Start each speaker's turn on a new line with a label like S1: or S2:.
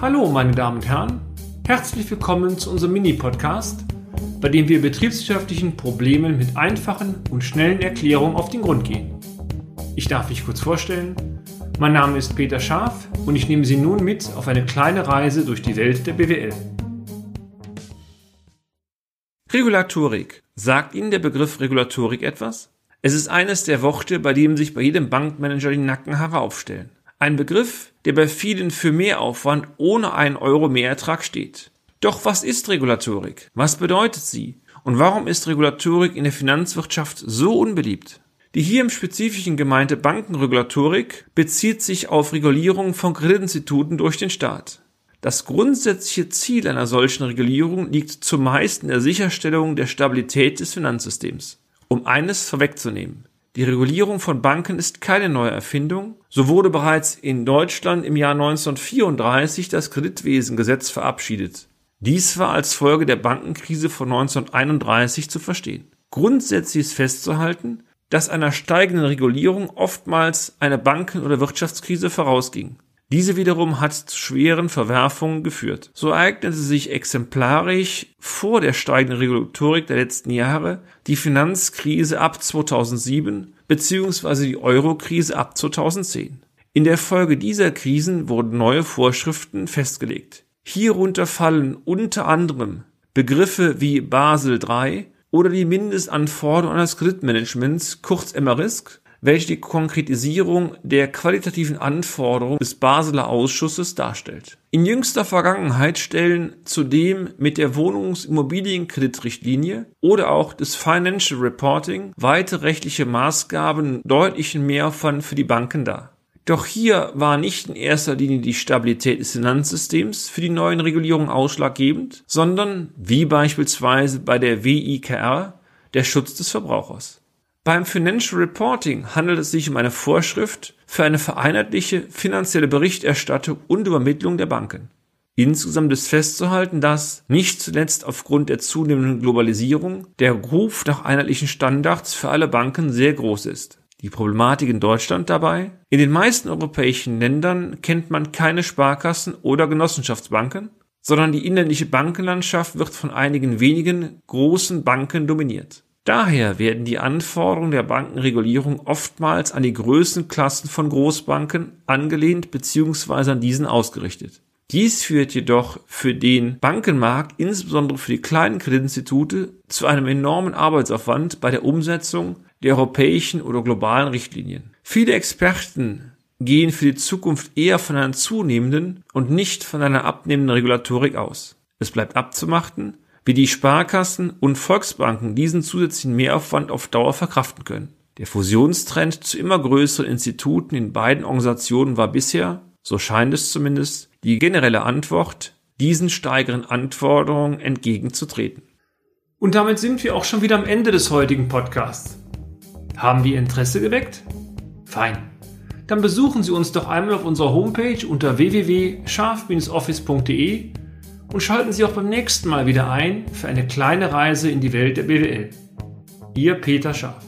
S1: Hallo, meine Damen und Herren. Herzlich willkommen zu unserem Mini-Podcast, bei dem wir betriebswirtschaftlichen Problemen mit einfachen und schnellen Erklärungen auf den Grund gehen. Ich darf mich kurz vorstellen. Mein Name ist Peter Scharf und ich nehme Sie nun mit auf eine kleine Reise durch die Welt der BWL. Regulatorik. Sagt Ihnen der Begriff Regulatorik etwas? Es ist eines der Worte, bei dem sich bei jedem Bankmanager die Nackenhaare aufstellen. Ein Begriff, der bei vielen für Mehraufwand ohne einen Euro Mehrertrag steht. Doch was ist Regulatorik? Was bedeutet sie? Und warum ist Regulatorik in der Finanzwirtschaft so unbeliebt? Die hier im Spezifischen gemeinte Bankenregulatorik bezieht sich auf Regulierung von Kreditinstituten durch den Staat. Das grundsätzliche Ziel einer solchen Regulierung liegt zumeist in der Sicherstellung der Stabilität des Finanzsystems. Um eines vorwegzunehmen. Die Regulierung von Banken ist keine neue Erfindung. So wurde bereits in Deutschland im Jahr 1934 das Kreditwesengesetz verabschiedet. Dies war als Folge der Bankenkrise von 1931 zu verstehen. Grundsätzlich ist festzuhalten, dass einer steigenden Regulierung oftmals eine Banken- oder Wirtschaftskrise vorausging. Diese wiederum hat zu schweren Verwerfungen geführt. So ereignete sich exemplarisch vor der steigenden Regulatorik der letzten Jahre die Finanzkrise ab 2007 bzw. die Eurokrise ab 2010. In der Folge dieser Krisen wurden neue Vorschriften festgelegt. Hierunter fallen unter anderem Begriffe wie Basel III oder die Mindestanforderungen eines Kreditmanagements, kurz MRISC, welche die Konkretisierung der qualitativen Anforderungen des Basler Ausschusses darstellt. In jüngster Vergangenheit stellen zudem mit der Wohnungsimmobilienkreditrichtlinie oder auch des Financial Reporting weitere rechtliche Maßgaben deutlichen Mehraufwand für die Banken dar. Doch hier war nicht in erster Linie die Stabilität des Finanzsystems für die neuen Regulierungen ausschlaggebend, sondern, wie beispielsweise bei der WIKR, der Schutz des Verbrauchers. Beim Financial Reporting handelt es sich um eine Vorschrift für eine vereinheitliche finanzielle Berichterstattung und Übermittlung der Banken. Insgesamt ist festzuhalten, dass nicht zuletzt aufgrund der zunehmenden Globalisierung der Ruf nach einheitlichen Standards für alle Banken sehr groß ist. Die Problematik in Deutschland dabei? In den meisten europäischen Ländern kennt man keine Sparkassen oder Genossenschaftsbanken, sondern die inländische Bankenlandschaft wird von einigen wenigen großen Banken dominiert. Daher werden die Anforderungen der Bankenregulierung oftmals an die Größenklassen von Großbanken angelehnt bzw. an diesen ausgerichtet. Dies führt jedoch für den Bankenmarkt, insbesondere für die kleinen Kreditinstitute, zu einem enormen Arbeitsaufwand bei der Umsetzung der europäischen oder globalen Richtlinien. Viele Experten gehen für die Zukunft eher von einer zunehmenden und nicht von einer abnehmenden Regulatorik aus. Es bleibt abzumachten, wie die Sparkassen und Volksbanken diesen zusätzlichen Mehraufwand auf Dauer verkraften können. Der Fusionstrend zu immer größeren Instituten in beiden Organisationen war bisher, so scheint es zumindest, die generelle Antwort, diesen steigeren Anforderungen entgegenzutreten. Und damit sind wir auch schon wieder am Ende des heutigen Podcasts. Haben wir Interesse geweckt? Fein. Dann besuchen Sie uns doch einmal auf unserer Homepage unter www.scharf-office.de und schalten Sie auch beim nächsten Mal wieder ein für eine kleine Reise in die Welt der BWL. Ihr Peter Scharf.